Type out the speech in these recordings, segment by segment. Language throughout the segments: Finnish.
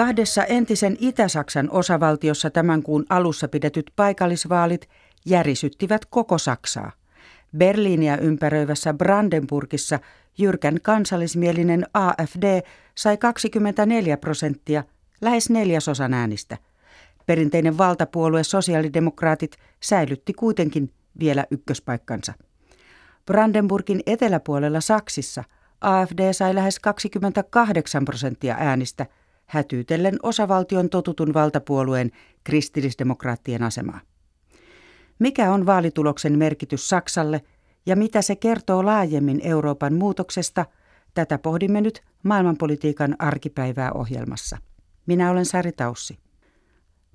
Kahdessa entisen Itä-Saksan osavaltiossa tämän kuun alussa pidetyt paikallisvaalit järisyttivät koko Saksaa. Berliiniä ympäröivässä Brandenburgissa jyrkän kansallismielinen AFD sai 24 prosenttia, lähes neljäsosan äänistä. Perinteinen valtapuolue sosiaalidemokraatit säilytti kuitenkin vielä ykköspaikkansa. Brandenburgin eteläpuolella Saksissa AFD sai lähes 28 prosenttia äänistä, hätyytellen osavaltion totutun valtapuolueen kristillisdemokraattien asemaa. Mikä on vaalituloksen merkitys Saksalle ja mitä se kertoo laajemmin Euroopan muutoksesta, tätä pohdimme nyt maailmanpolitiikan arkipäivää ohjelmassa. Minä olen Sari Taussi.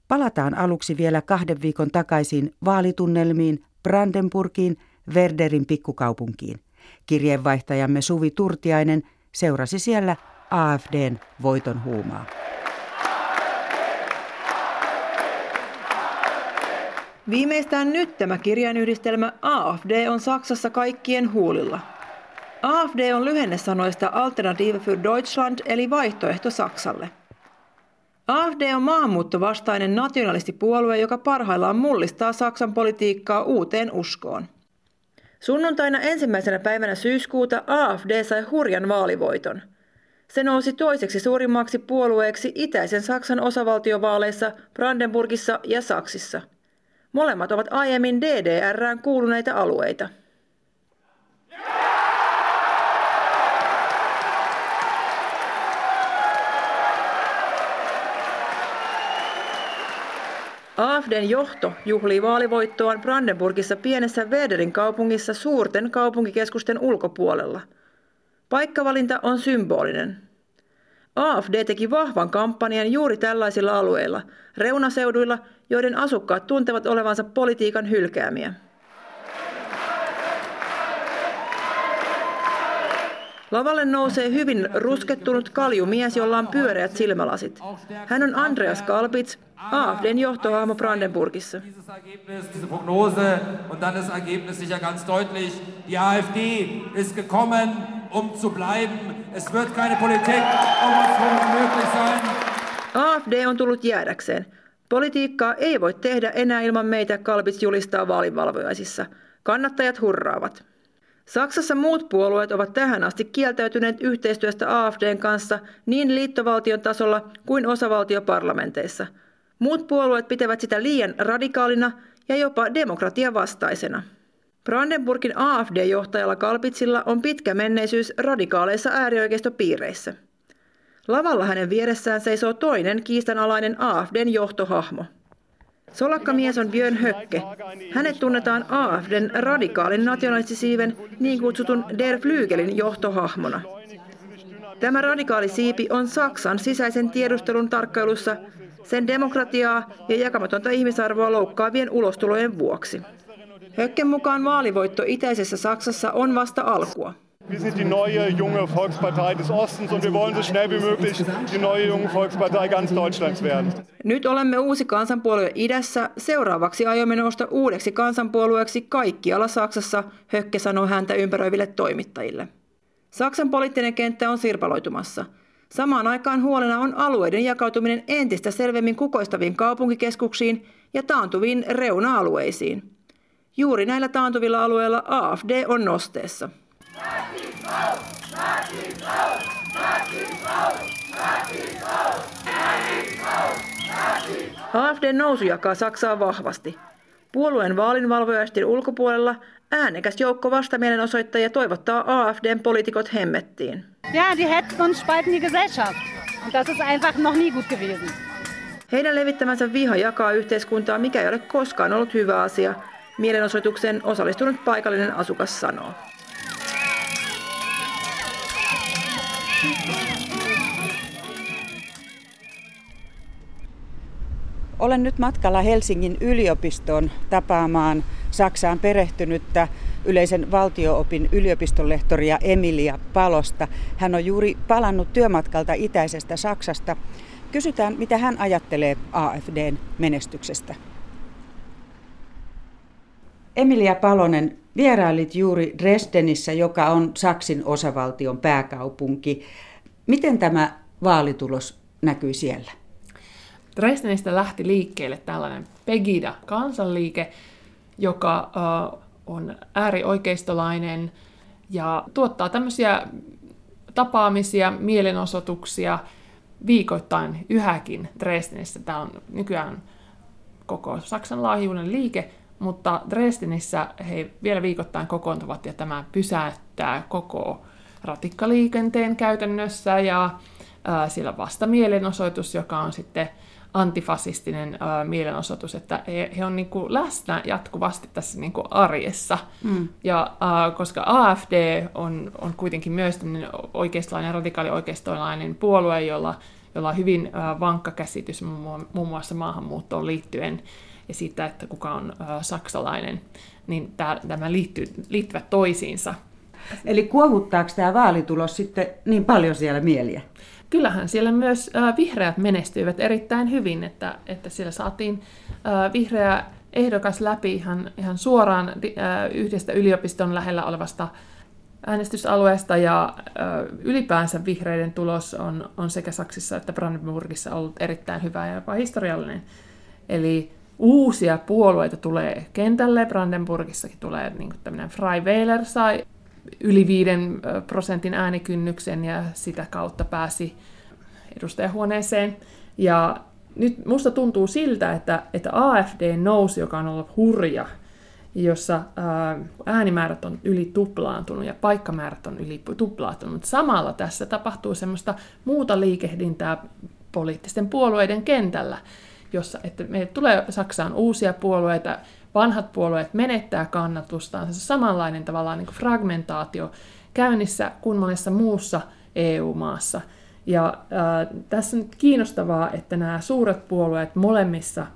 Palataan aluksi vielä kahden viikon takaisin vaalitunnelmiin Brandenburgiin, Werderin pikkukaupunkiin. Kirjeenvaihtajamme Suvi Turtiainen seurasi siellä AFDn voiton huumaa. Viimeistään nyt tämä kirjainyhdistelmä AFD on Saksassa kaikkien huulilla. AFD on lyhenne sanoista Alternative für Deutschland eli vaihtoehto Saksalle. AFD on maahanmuuttovastainen nationalistipuolue, joka parhaillaan mullistaa Saksan politiikkaa uuteen uskoon. Sunnuntaina ensimmäisenä päivänä syyskuuta AFD sai hurjan vaalivoiton. Se nousi toiseksi suurimmaksi puolueeksi itäisen Saksan osavaltiovaaleissa Brandenburgissa ja Saksissa – Molemmat ovat aiemmin DDRään kuuluneita alueita. AFDn johto juhlii vaalivoittoaan Brandenburgissa pienessä Werderin kaupungissa suurten kaupunkikeskusten ulkopuolella. Paikkavalinta on symbolinen. AFD teki vahvan kampanjan juuri tällaisilla alueilla, reunaseuduilla, joiden asukkaat tuntevat olevansa politiikan hylkäämiä. Lavalle nousee hyvin ruskettunut kaljumies, jolla on pyöreät silmälasit. Hän on Andreas Kalpitz, AFDn johtohahmo Brandenburgissa. AfD um zu bleiben. Es wird keine Politik möglich sein. AFD on tullut jäädäkseen. Politiikkaa ei voi tehdä enää ilman meitä, Kalpits julistaa vaalivalvojaisissa. Kannattajat hurraavat. Saksassa muut puolueet ovat tähän asti kieltäytyneet yhteistyöstä AFDn kanssa niin liittovaltion tasolla kuin osavaltioparlamenteissa. Muut puolueet pitävät sitä liian radikaalina ja jopa demokratiavastaisena. Brandenburgin AFD-johtajalla Kalpitsilla on pitkä menneisyys radikaaleissa äärioikeistopiireissä. Lavalla hänen vieressään seisoo toinen kiistanalainen AFDn johtohahmo. Solakkamies on Björn Höcke. Hänet tunnetaan AFDn radikaalin nationalistisiiven niin kutsutun Der Flügelin johtohahmona. Tämä radikaali siipi on Saksan sisäisen tiedustelun tarkkailussa sen demokratiaa ja jakamatonta ihmisarvoa loukkaavien ulostulojen vuoksi. Höcken mukaan vaalivoitto itäisessä Saksassa on vasta alkua. Wir sind die neue junge Volkspartei des Ostens und wir wollen so schnell wie möglich die neue junge Volkspartei ganz Deutschlands werden. Nyt olemme uusi kansanpuolue idässä. Seuraavaksi aiomme nousta uudeksi kansanpuolueeksi kaikkialla Saksassa, Hökke sanoo häntä ympäröiville toimittajille. Saksan poliittinen kenttä on sirpaloitumassa. Samaan aikaan huolena on alueiden jakautuminen entistä selvemmin kukoistaviin kaupunkikeskuksiin ja taantuviin reuna-alueisiin. Juuri näillä taantuvilla alueilla AFD on nosteessa. AFDn nousu jakaa Saksaa vahvasti. Puolueen vaalinvalvojaisten ulkopuolella äänekäs joukko vastamielenosoittajia toivottaa AFDn poliitikot hemmettiin. Ja, die hetzen und spalten die Gesellschaft. Und das ist einfach noch nie gut gewesen. Heidän levittämänsä viha jakaa yhteiskuntaa, mikä ei ole koskaan ollut hyvä asia, mielenosoitukseen osallistunut paikallinen asukas sanoo. Olen nyt matkalla Helsingin yliopistoon tapaamaan Saksaan perehtynyttä yleisen valtioopin yliopistolehtoria Emilia Palosta. Hän on juuri palannut työmatkalta itäisestä Saksasta. Kysytään, mitä hän ajattelee AFDn menestyksestä. Emilia Palonen, vierailit juuri Dresdenissä, joka on Saksin osavaltion pääkaupunki. Miten tämä vaalitulos näkyi siellä? Dresdenistä lähti liikkeelle tällainen Pegida-kansanliike, joka on äärioikeistolainen ja tuottaa tämmöisiä tapaamisia, mielenosoituksia viikoittain yhäkin Dresdenissä. Tämä on nykyään koko Saksan laajuinen liike, mutta Dresdenissä he vielä viikoittain kokoontuvat ja tämä pysäyttää koko ratikkaliikenteen käytännössä ja ää, siellä vasta mielenosoitus, joka on sitten antifasistinen ää, mielenosoitus, että he, he on niin kuin läsnä jatkuvasti tässä niin kuin arjessa. Mm. Ja ää, koska AFD on, on kuitenkin myös oikeistolainen, radikaali oikeistolainen puolue, jolla, jolla on hyvin ää, vankka käsitys muun muassa maahanmuuttoon liittyen ja siitä, että kuka on ää, saksalainen, niin tämä liittyy, liittyvät toisiinsa. Eli kuohuttaako tämä vaalitulos sitten niin paljon siellä mieliä? kyllähän siellä myös äh, vihreät menestyivät erittäin hyvin, että, että siellä saatiin äh, vihreä ehdokas läpi ihan, ihan suoraan äh, yhdestä yliopiston lähellä olevasta äänestysalueesta ja ylipäänsä vihreiden tulos on, on sekä Saksissa että Brandenburgissa ollut erittäin hyvä ja jopa historiallinen. Eli uusia puolueita tulee kentälle. Brandenburgissakin tulee niin tämmöinen Freiwähler sai yli 5 prosentin äänikynnyksen ja sitä kautta pääsi edustajahuoneeseen. Ja nyt musta tuntuu siltä, että, että AFD nousi, joka on ollut hurja, jossa äänimäärät on yli tuplaantunut ja paikkamäärät on yli tuplaantunut. Samalla tässä tapahtuu semmoista muuta liikehdintää poliittisten puolueiden kentällä, jossa että meille tulee Saksaan uusia puolueita, vanhat puolueet menettää kannatustaan, se samanlainen tavallaan niin fragmentaatio käynnissä kuin monessa muussa EU-maassa. Ja äh, tässä on nyt kiinnostavaa, että nämä suuret puolueet molemmissa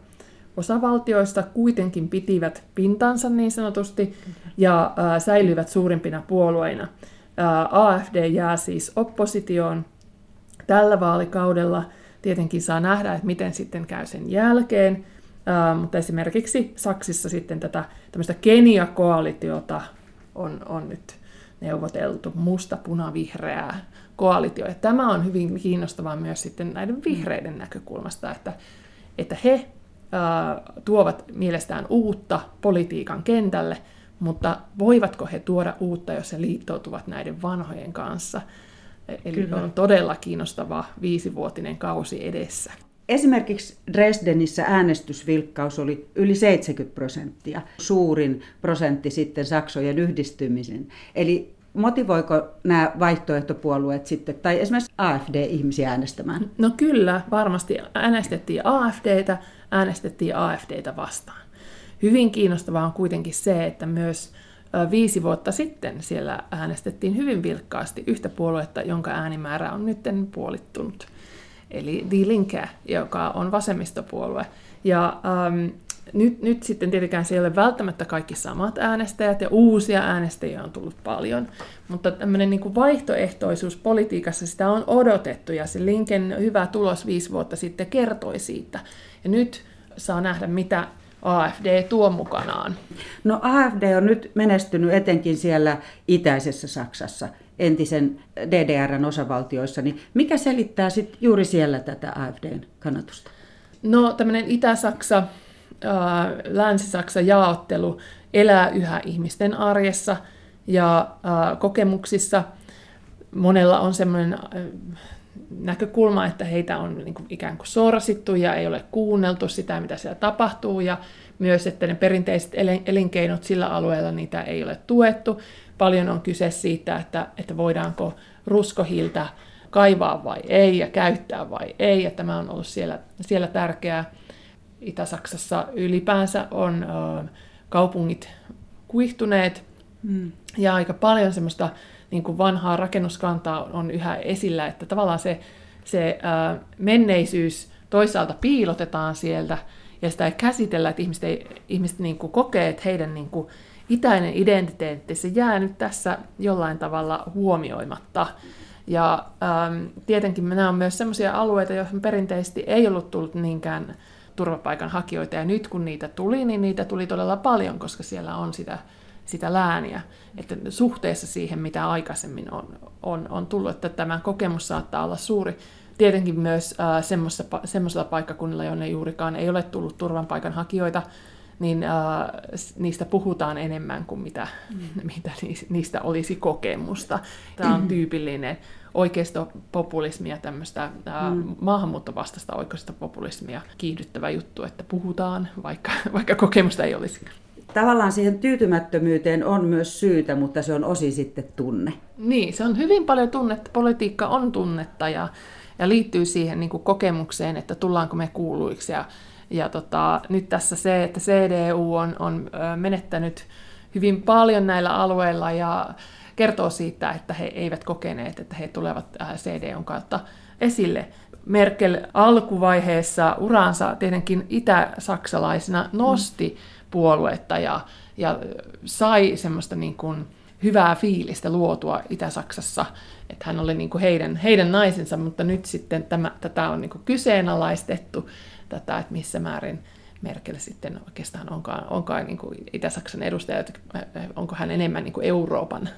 osavaltioista kuitenkin pitivät pintansa niin sanotusti ja äh, säilyivät suurimpina puolueina. Äh, AFD jää siis oppositioon tällä vaalikaudella. Tietenkin saa nähdä, että miten sitten käy sen jälkeen, Uh, mutta esimerkiksi Saksissa sitten tätä tämmöistä Kenia-koalitiota on, on nyt neuvoteltu, musta-puna-vihreää koalitio. Ja tämä on hyvin kiinnostavaa myös sitten näiden vihreiden näkökulmasta, että, että he tuovat mielestään uutta politiikan kentälle, mutta voivatko he tuoda uutta, jos he liittoutuvat näiden vanhojen kanssa? E-, eli Kyllä. on todella kiinnostava viisivuotinen kausi edessä. Esimerkiksi Dresdenissä äänestysvilkkaus oli yli 70 prosenttia, suurin prosentti sitten Saksojen yhdistymisen. Eli motivoiko nämä vaihtoehtopuolueet sitten, tai esimerkiksi AFD-ihmisiä äänestämään? No kyllä, varmasti äänestettiin AFDtä, äänestettiin AFDtä vastaan. Hyvin kiinnostavaa on kuitenkin se, että myös viisi vuotta sitten siellä äänestettiin hyvin vilkkaasti yhtä puoluetta, jonka äänimäärä on nyt puolittunut eli Die Linke, joka on vasemmistopuolue. Ja ähm, nyt, nyt sitten tietenkään se ei ole välttämättä kaikki samat äänestäjät, ja uusia äänestäjiä on tullut paljon, mutta tämmöinen niin vaihtoehtoisuus politiikassa, sitä on odotettu, ja se Linken hyvä tulos viisi vuotta sitten kertoi siitä. Ja nyt saa nähdä, mitä AFD tuo mukanaan. No AFD on nyt menestynyt etenkin siellä itäisessä Saksassa entisen DDRn osavaltioissa, niin mikä selittää sitten juuri siellä tätä AFDn kannatusta? No tämmöinen Itä-Saksa, Länsi-Saksa jaottelu elää yhä ihmisten arjessa ja kokemuksissa. Monella on semmoinen näkökulma, että heitä on niin kuin ikään kuin sorsittu ja ei ole kuunneltu sitä, mitä siellä tapahtuu, ja myös, että ne perinteiset elinkeinot sillä alueella, niitä ei ole tuettu. Paljon on kyse siitä, että, että voidaanko ruskohiltä kaivaa vai ei ja käyttää vai ei, ja tämä on ollut siellä, siellä tärkeää. Itä-Saksassa ylipäänsä on ö, kaupungit kuihtuneet, mm. ja aika paljon semmoista niin kuin vanhaa rakennuskantaa on yhä esillä, että tavallaan se, se menneisyys toisaalta piilotetaan sieltä, ja sitä ei käsitellä, että ihmiset, ei, ihmiset niin kuin kokee, että heidän niin kuin itäinen identiteetti, se jää nyt tässä jollain tavalla huomioimatta. Ja tietenkin nämä on myös sellaisia alueita, joihin perinteisesti ei ollut tullut niinkään turvapaikanhakijoita, ja nyt kun niitä tuli, niin niitä tuli todella paljon, koska siellä on sitä, sitä lääniä, että suhteessa siihen, mitä aikaisemmin on, on, on tullut, että tämä kokemus saattaa olla suuri tietenkin myös äh, semmoisella paikkakunnilla, jonne juurikaan ei ole tullut turvanpaikanhakijoita, niin äh, niistä puhutaan enemmän kuin mitä, mm. mitä niistä olisi kokemusta. Tämä on tyypillinen oikeistopopulismia, tämmöistä äh, mm. maahanmuuttovastaista oikeistopopulismia kiihdyttävä juttu, että puhutaan, vaikka, vaikka kokemusta ei olisi. Tavallaan siihen tyytymättömyyteen on myös syytä, mutta se on osi sitten tunne. Niin, se on hyvin paljon tunnetta. Politiikka on tunnetta ja, ja liittyy siihen niin kuin kokemukseen, että tullaanko me kuuluiksi ja ja tota, nyt tässä se, että CDU on, on menettänyt hyvin paljon näillä alueilla ja kertoo siitä, että he eivät kokeneet, että he tulevat CDUn kautta esille. Merkel alkuvaiheessa uraansa tietenkin itä-saksalaisena nosti puoluetta ja, ja sai semmoista niin kuin hyvää fiilistä luotua Itä-Saksassa, että hän oli niin kuin heidän, heidän naisensa, mutta nyt sitten tämä, tätä on niin kuin kyseenalaistettu tätä, että missä määrin Merkel sitten oikeastaan onkaan, onkaan niin kuin Itä-Saksan edustaja, onko hän enemmän niin kuin Euroopan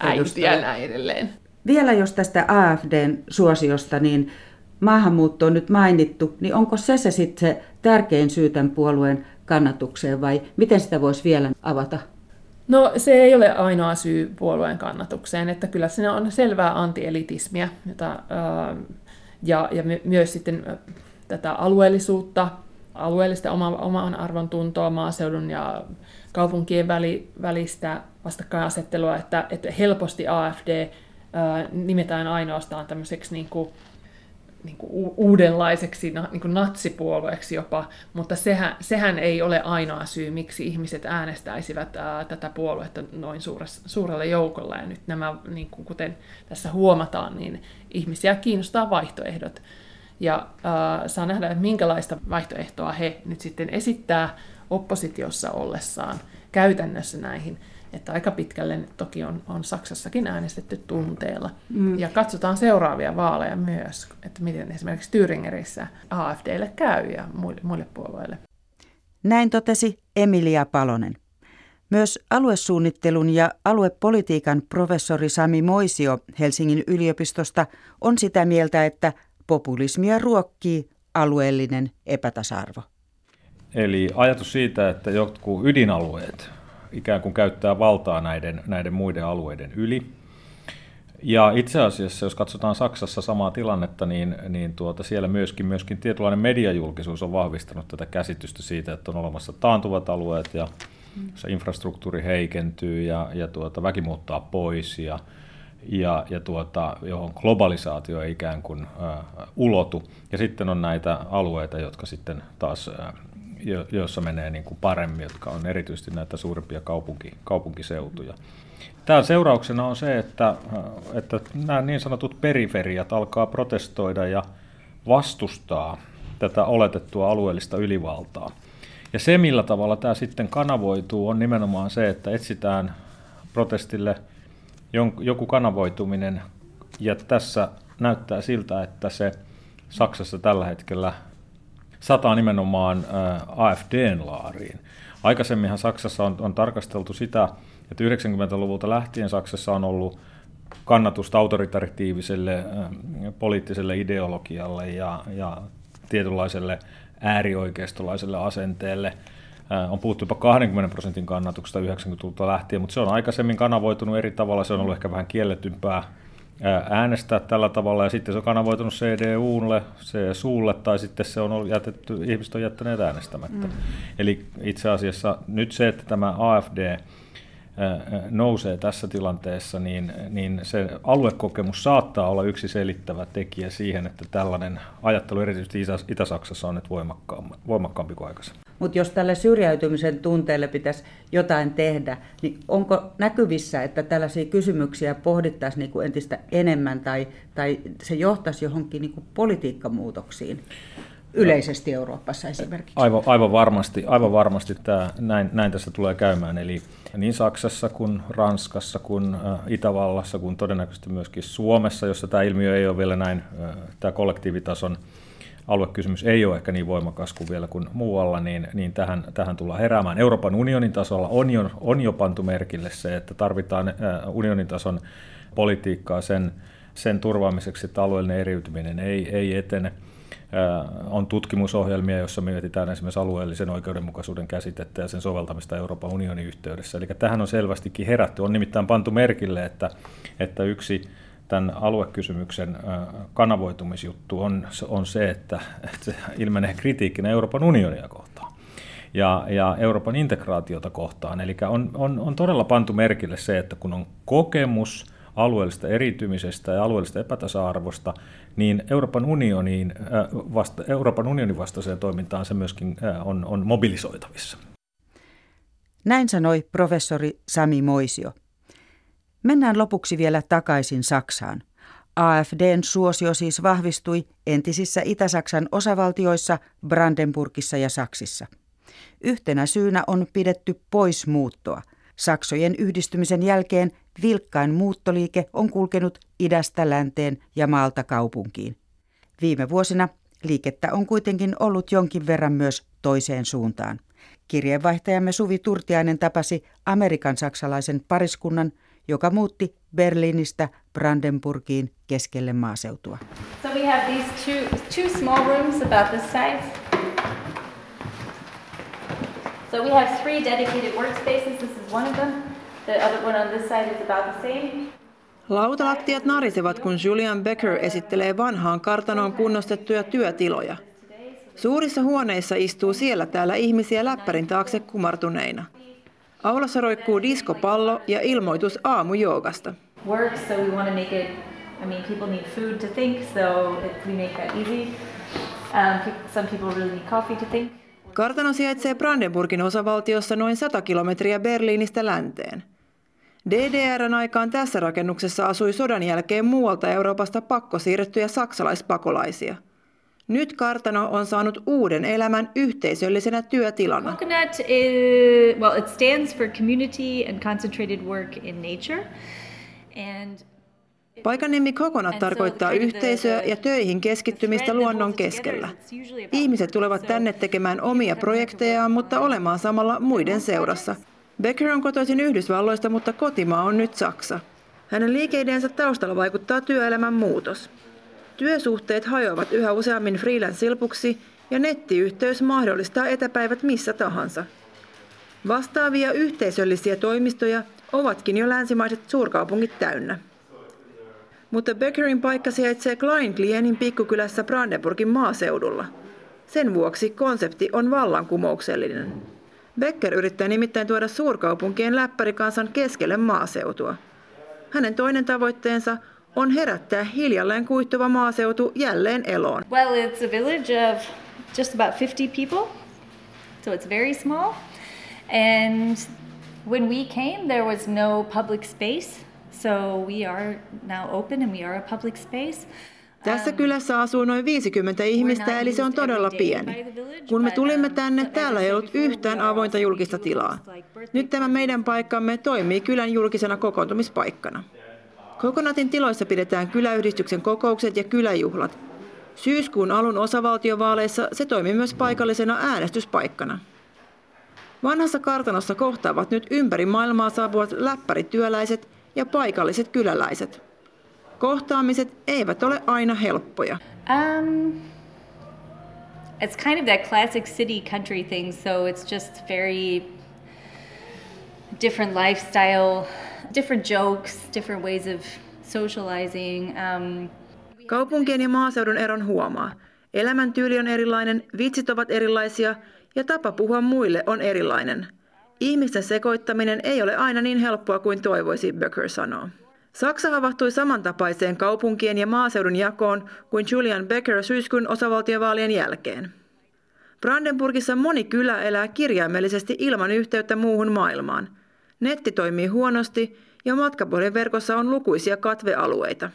äiti ja näin edelleen. Vielä jos tästä AFDn suosiosta, niin maahanmuutto on nyt mainittu, niin onko se se sitten se tärkein syy tämän puolueen kannatukseen vai miten sitä voisi vielä avata? No se ei ole ainoa syy puolueen kannatukseen, että kyllä siinä on selvää antielitismiä jota, ja, ja myös sitten tätä alueellisuutta, alueellista oma, oman arvon tuntoa, maaseudun ja kaupunkien väli, välistä vastakkainasettelua, että, että helposti AFD ää, nimetään ainoastaan tämmöiseksi niin kuin, niin kuin uudenlaiseksi niin kuin natsipuolueeksi jopa, mutta sehän, sehän ei ole ainoa syy, miksi ihmiset äänestäisivät ää, tätä puoluetta noin suuressa, suurella joukolla. Ja nyt nämä, niin kuin, kuten tässä huomataan, niin ihmisiä kiinnostaa vaihtoehdot ja äh, saa nähdä, että minkälaista vaihtoehtoa he nyt sitten esittää oppositiossa ollessaan käytännössä näihin. Että aika pitkälle toki on, on Saksassakin äänestetty tunteella. Mm. Ja katsotaan seuraavia vaaleja myös, että miten esimerkiksi Thüringerissä AFDlle käy ja muille, muille puolueille. Näin totesi Emilia Palonen. Myös aluesuunnittelun ja aluepolitiikan professori Sami Moisio Helsingin yliopistosta on sitä mieltä, että populismia ruokkii alueellinen epätasa-arvo. Eli ajatus siitä, että jotkut ydinalueet ikään kuin käyttää valtaa näiden, näiden muiden alueiden yli. Ja itse asiassa, jos katsotaan Saksassa samaa tilannetta, niin, niin tuota, siellä myöskin, myöskin tietynlainen mediajulkisuus on vahvistanut tätä käsitystä siitä, että on olemassa taantuvat alueet ja se infrastruktuuri heikentyy ja, ja tuota, väki muuttaa pois ja, ja, ja tuota, johon globalisaatio ei ikään kuin ä, ulotu. Ja sitten on näitä alueita, jotka sitten taas, ä, jo, joissa menee niin kuin paremmin, jotka on erityisesti näitä suurempia kaupunki, kaupunkiseutuja. Tämän seurauksena on se, että, että nämä niin sanotut periferiat alkaa protestoida ja vastustaa tätä oletettua alueellista ylivaltaa. Ja se, millä tavalla tämä sitten kanavoituu, on nimenomaan se, että etsitään protestille – joku kanavoituminen, ja tässä näyttää siltä, että se Saksassa tällä hetkellä sataa nimenomaan AFDn laariin. Aikaisemminhan Saksassa on, on tarkasteltu sitä, että 90-luvulta lähtien Saksassa on ollut kannatusta autoritatiiviselle poliittiselle ideologialle ja, ja tietynlaiselle äärioikeistolaiselle asenteelle – on puhuttu jopa 20 prosentin kannatuksesta 90-luvulta lähtien, mutta se on aikaisemmin kanavoitunut eri tavalla, se on ollut ehkä vähän kielletympää äänestää tällä tavalla, ja sitten se on kanavoitunut CDUlle, CSUlle, tai sitten se on jätetty, ihmiset on jättäneet äänestämättä. Mm. Eli itse asiassa nyt se, että tämä AFD nousee tässä tilanteessa, niin, niin se aluekokemus saattaa olla yksi selittävä tekijä siihen, että tällainen ajattelu erityisesti Itä-Saksassa on nyt voimakkaampi kuin aikaisemmin. Mutta jos tälle syrjäytymisen tunteelle pitäisi jotain tehdä, niin onko näkyvissä, että tällaisia kysymyksiä pohdittaisiin niin kuin entistä enemmän tai, tai se johtaisi johonkin niin kuin politiikkamuutoksiin? yleisesti Euroopassa esimerkiksi. Aivan, aivan varmasti, aivan varmasti tämä, näin, näin tässä tulee käymään. Eli niin Saksassa kuin Ranskassa kuin äh, Itävallassa kuin todennäköisesti myöskin Suomessa, jossa tämä ilmiö ei ole vielä näin, äh, tämä kollektiivitason aluekysymys ei ole ehkä niin voimakas kuin vielä kuin muualla, niin, niin tähän, tähän tullaan heräämään. Euroopan unionin tasolla on jo, on jo pantu merkille se, että tarvitaan unionin tason politiikkaa sen sen turvaamiseksi, että alueellinen eriytyminen ei, ei etene. On tutkimusohjelmia, joissa mietitään esimerkiksi alueellisen oikeudenmukaisuuden käsitettä ja sen soveltamista Euroopan unionin yhteydessä. Eli tähän on selvästikin herätty. On nimittäin pantu merkille, että, että yksi tämän aluekysymyksen kanavoitumisjuttu on, on se, että, että se ilmenee kritiikkinä Euroopan unionia kohtaan ja, ja Euroopan integraatiota kohtaan. Eli on, on, on todella pantu merkille se, että kun on kokemus alueellisesta eritymisestä ja alueellisesta epätasa-arvosta, niin Euroopan, unioniin, vasta, Euroopan unionin vastaiseen toimintaan se myöskin on, on mobilisoitavissa. Näin sanoi professori Sami Moisio. Mennään lopuksi vielä takaisin Saksaan. AFDn suosio siis vahvistui entisissä Itä-Saksan osavaltioissa, Brandenburgissa ja Saksissa. Yhtenä syynä on pidetty poismuuttoa. Saksojen yhdistymisen jälkeen vilkkain muuttoliike on kulkenut idästä länteen ja maalta kaupunkiin. Viime vuosina liikettä on kuitenkin ollut jonkin verran myös toiseen suuntaan. Kirjeenvaihtajamme Suvi Turtiainen tapasi Amerikan saksalaisen pariskunnan, joka muutti Berliinistä Brandenburgiin keskelle maaseutua. So we have these two, two small rooms about this size. So we have three dedicated workspaces. This is one of them. The other one on this side is about the same. Lautalattiat narisevat, kun Julian Becker esittelee vanhaan kartanoon kunnostettuja työtiloja. Suurissa huoneissa istuu siellä täällä ihmisiä läppärin taakse kumartuneina. Aulassa roikkuu diskopallo ja ilmoitus aamujoogasta. Work, so we want to make it, I mean, people need food to think, so it, we make that easy. Um, some people really need coffee to think. Kartano sijaitsee Brandenburgin osavaltiossa noin 100 kilometriä Berliinistä länteen. DDRn aikaan tässä rakennuksessa asui sodan jälkeen muualta Euroopasta pakkosiirrettyjä saksalaispakolaisia – nyt kartano on saanut uuden elämän yhteisöllisenä työtilana. Coconut is, well, it stands for community and concentrated work in nature. And Paikan nimi Coconut tarkoittaa yhteisöä ja töihin keskittymistä luonnon keskellä. Ihmiset tulevat tänne tekemään omia projektejaan, mutta olemaan samalla muiden seurassa. Becker on kotoisin Yhdysvalloista, mutta kotimaa on nyt Saksa. Hänen liikeideensä taustalla vaikuttaa työelämän muutos. Työsuhteet hajoavat yhä useammin freelance-silpuksi ja nettiyhteys mahdollistaa etäpäivät missä tahansa. Vastaavia yhteisöllisiä toimistoja ovatkin jo länsimaiset suurkaupungit täynnä. Mutta Beckerin paikka sijaitsee Kleinklienin pikkukylässä Brandenburgin maaseudulla. Sen vuoksi konsepti on vallankumouksellinen. Becker yrittää nimittäin tuoda suurkaupunkien läppärikansan keskelle maaseutua. Hänen toinen tavoitteensa on herättää hiljalleen kuihtuva maaseutu jälleen eloon. Well, it's a village of just about 50 people, so it's very small. And when we came, there was no public space, so we are now open and we are a public space. Tässä um, kylässä asuu noin 50 ihmistä, eli se on todella pieni. Kun me tulimme tänne, täällä ei ollut yhtään avointa julkista tilaa. Nyt tämä meidän paikkamme toimii kylän julkisena kokoontumispaikkana. Kokonatin tiloissa pidetään kyläyhdistyksen kokoukset ja kyläjuhlat. Syyskuun alun osavaltiovaaleissa se toimi myös paikallisena äänestyspaikkana. Vanhassa kartanossa kohtaavat nyt ympäri maailmaa saapuvat läppärityöläiset ja paikalliset kyläläiset. Kohtaamiset eivät ole aina helppoja. Um, it's kind of that classic city country thing, so it's just very different lifestyle different jokes, different ways of socializing. Um, Kaupunkien ja maaseudun eron huomaa. Elämäntyyli on erilainen, vitsit ovat erilaisia ja tapa puhua muille on erilainen. Ihmisten sekoittaminen ei ole aina niin helppoa kuin toivoisi, Becker sanoo. Saksa havahtui samantapaiseen kaupunkien ja maaseudun jakoon kuin Julian Becker syyskuun osavaltiovaalien jälkeen. Brandenburgissa moni kylä elää kirjaimellisesti ilman yhteyttä muuhun maailmaan – Netti toimii huonosti ja matkapuhelinverkossa on lukuisia katvealueita.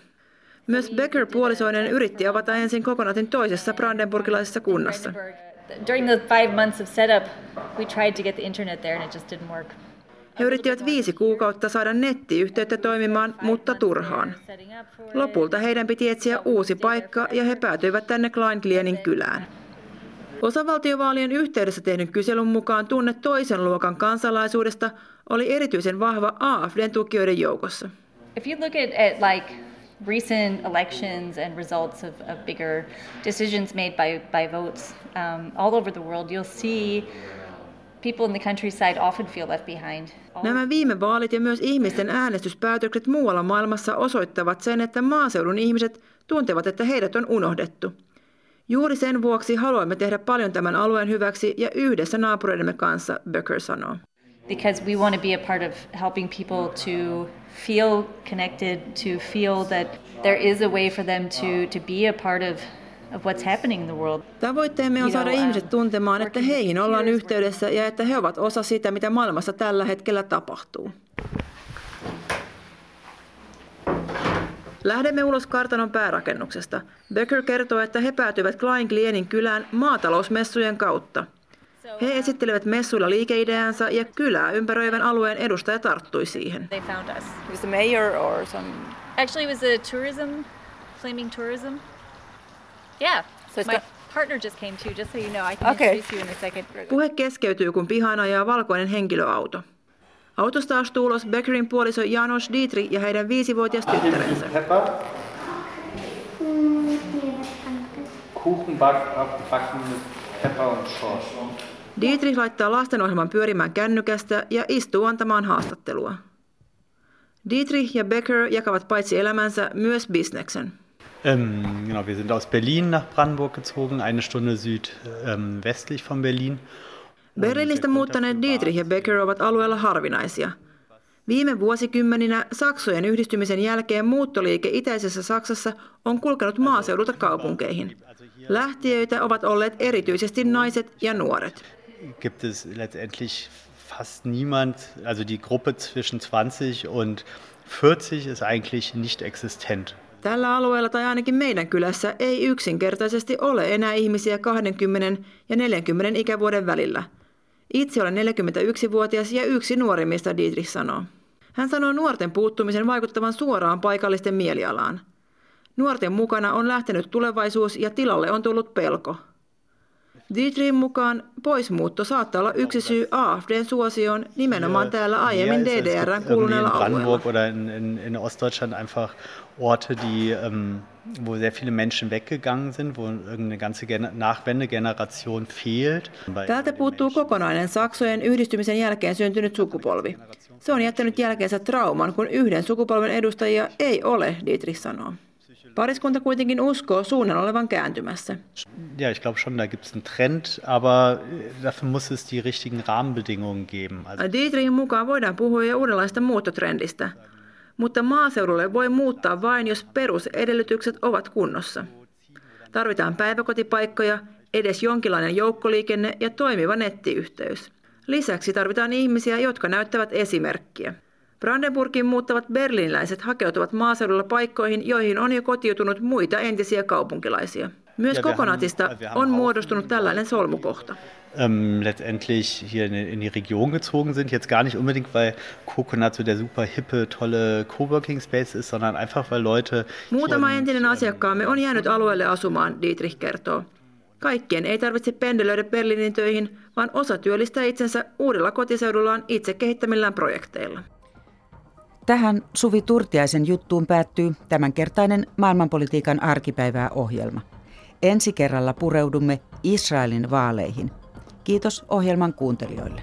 Myös Becker puolisoinen yritti avata ensin kokonatin toisessa brandenburgilaisessa kunnassa. During the five months of setup, we tried to get the internet there and it just didn't work. He yrittivät viisi kuukautta saada nettiyhteyttä toimimaan, mutta turhaan. Lopulta heidän piti etsiä uusi paikka ja he päätyivät tänne Kleinklienin kylään. Osavaltiovaalien yhteydessä tehdyn kyselyn mukaan tunne toisen luokan kansalaisuudesta oli erityisen vahva AFDn tukijoiden joukossa. If you look at, at like recent elections and results of, of bigger decisions made by, by votes um, all over the world, you'll see people in the countryside often feel left behind. Nämä viime vaalit ja myös ihmisten äänestyspäätökset muualla maailmassa osoittavat sen, että maaseudun ihmiset tuntevat, että heidät on unohdettu. Juuri sen vuoksi haluamme tehdä paljon tämän alueen hyväksi ja yhdessä naapureidemme kanssa, Böcker sanoo. Because we want to be a part of helping people to feel connected, to feel that there is a way for them to, to be a part of of what's happening in the world. Tavoitteemme on saada ihmiset tuntemaan, että heihin ollaan yhteydessä ja että he ovat osa sitä, mitä maailmassa tällä hetkellä tapahtuu. Lähdemme ulos kartanon päärakennuksesta. Becker kertoo, että he päätyivät Klein Glienin kylään maatalousmessujen kautta. He esittelevät messuilla liikeideansa ja kylää ympäröivän alueen edustaja tarttui siihen. They found us. It was the mayor or some... Actually it was a tourism, flaming tourism. Yeah, so my partner just came too, just so you know. I can okay. introduce you in a second. Puhe keskeytyy, kun pihaan ajaa valkoinen henkilöauto. Autosta astuu ulos Beckerin puoliso Janos Dietri ja heidän viisivuotias tyttärensä. Kuchen backen mit Pepper und Schorsch. Dietrich laittaa lastenohjelman pyörimään kännykästä ja istuu antamaan haastattelua. Dietrich ja Becker jakavat paitsi elämänsä myös bisneksen. Ähm, genau, wir sind aus Berlin nach Brandenburg gezogen, eine Stunde südwestlich ähm, von Berlin. Berliinistä muuttaneet Dietrich ja Becker ovat alueella harvinaisia. Viime vuosikymmeninä Saksojen yhdistymisen jälkeen muuttoliike itäisessä Saksassa on kulkenut maaseudulta kaupunkeihin. Lähtiöitä ovat olleet erityisesti naiset ja nuoret. Gibt es letztendlich fast niemand, also die Gruppe zwischen 20 und 40 ist eigentlich nicht existent. Tällä alueella tai ainakin meidän kylässä ei yksinkertaisesti ole enää ihmisiä 20 ja 40 ikävuoden välillä. Itse olen 41-vuotias ja yksi nuorimmista, Dietrich sanoo. Hän sanoo nuorten puuttumisen vaikuttavan suoraan paikallisten mielialaan. Nuorten mukana on lähtenyt tulevaisuus ja tilalle on tullut pelko. Dietrichin mukaan poismuutto saattaa olla yksi syy AFDn suosioon nimenomaan täällä aiemmin DDRn kuuluneella alueella. in, in, in Ostdeutschland einfach Orte, die, ähm, wo sehr viele Menschen weggegangen sind, wo irgendeine ganze Nachwendegeneration fehlt. Täältä puuttuu kokonainen Saksojen yhdistymisen jälkeen syntynyt sukupolvi. Se on jättänyt jälkeensä trauman, kun yhden sukupolven edustajia ei ole, Dietrich sanoo. Pariskunta kuitenkin uskoo suunnan olevan kääntymässä. Ja, ich glaube schon, da gibt es einen Trend, aber äh, dafür muss es die richtigen Rahmenbedingungen geben. Also Dietrichin mukaan voidaan puhua jo uudenlaista muuttotrendistä, mutta maaseudulle voi muuttaa vain, jos perusedellytykset ovat kunnossa. Tarvitaan päiväkotipaikkoja, edes jonkinlainen joukkoliikenne ja toimiva nettiyhteys. Lisäksi tarvitaan ihmisiä, jotka näyttävät esimerkkiä. Brandenburgin muuttavat berliiniläiset hakeutuvat maaseudulla paikkoihin, joihin on jo kotiutunut muita entisiä kaupunkilaisia. Myös kokonaatista on muodostunut tällainen solmukohta. Ähm, letztendlich hier in, in die Region gezogen sind. Jetzt gar nicht unbedingt, weil Coconut so der super hippe, tolle Coworking Space ist, sondern einfach, weil Leute... Muutama entinen asiakkaamme on jäänyt alueelle asumaan, Dietrich kertoo. Kaikkien ei tarvitse pendelöidä Berliinin töihin, vaan osa työllistää itsensä uudella kotiseudullaan itse kehittämillään projekteilla. Tähän Suvi Turtiaisen juttuun päättyy tämänkertainen maailmanpolitiikan arkipäivää ohjelma. Ensi kerralla pureudumme Israelin vaaleihin. Kiitos ohjelman kuuntelijoille.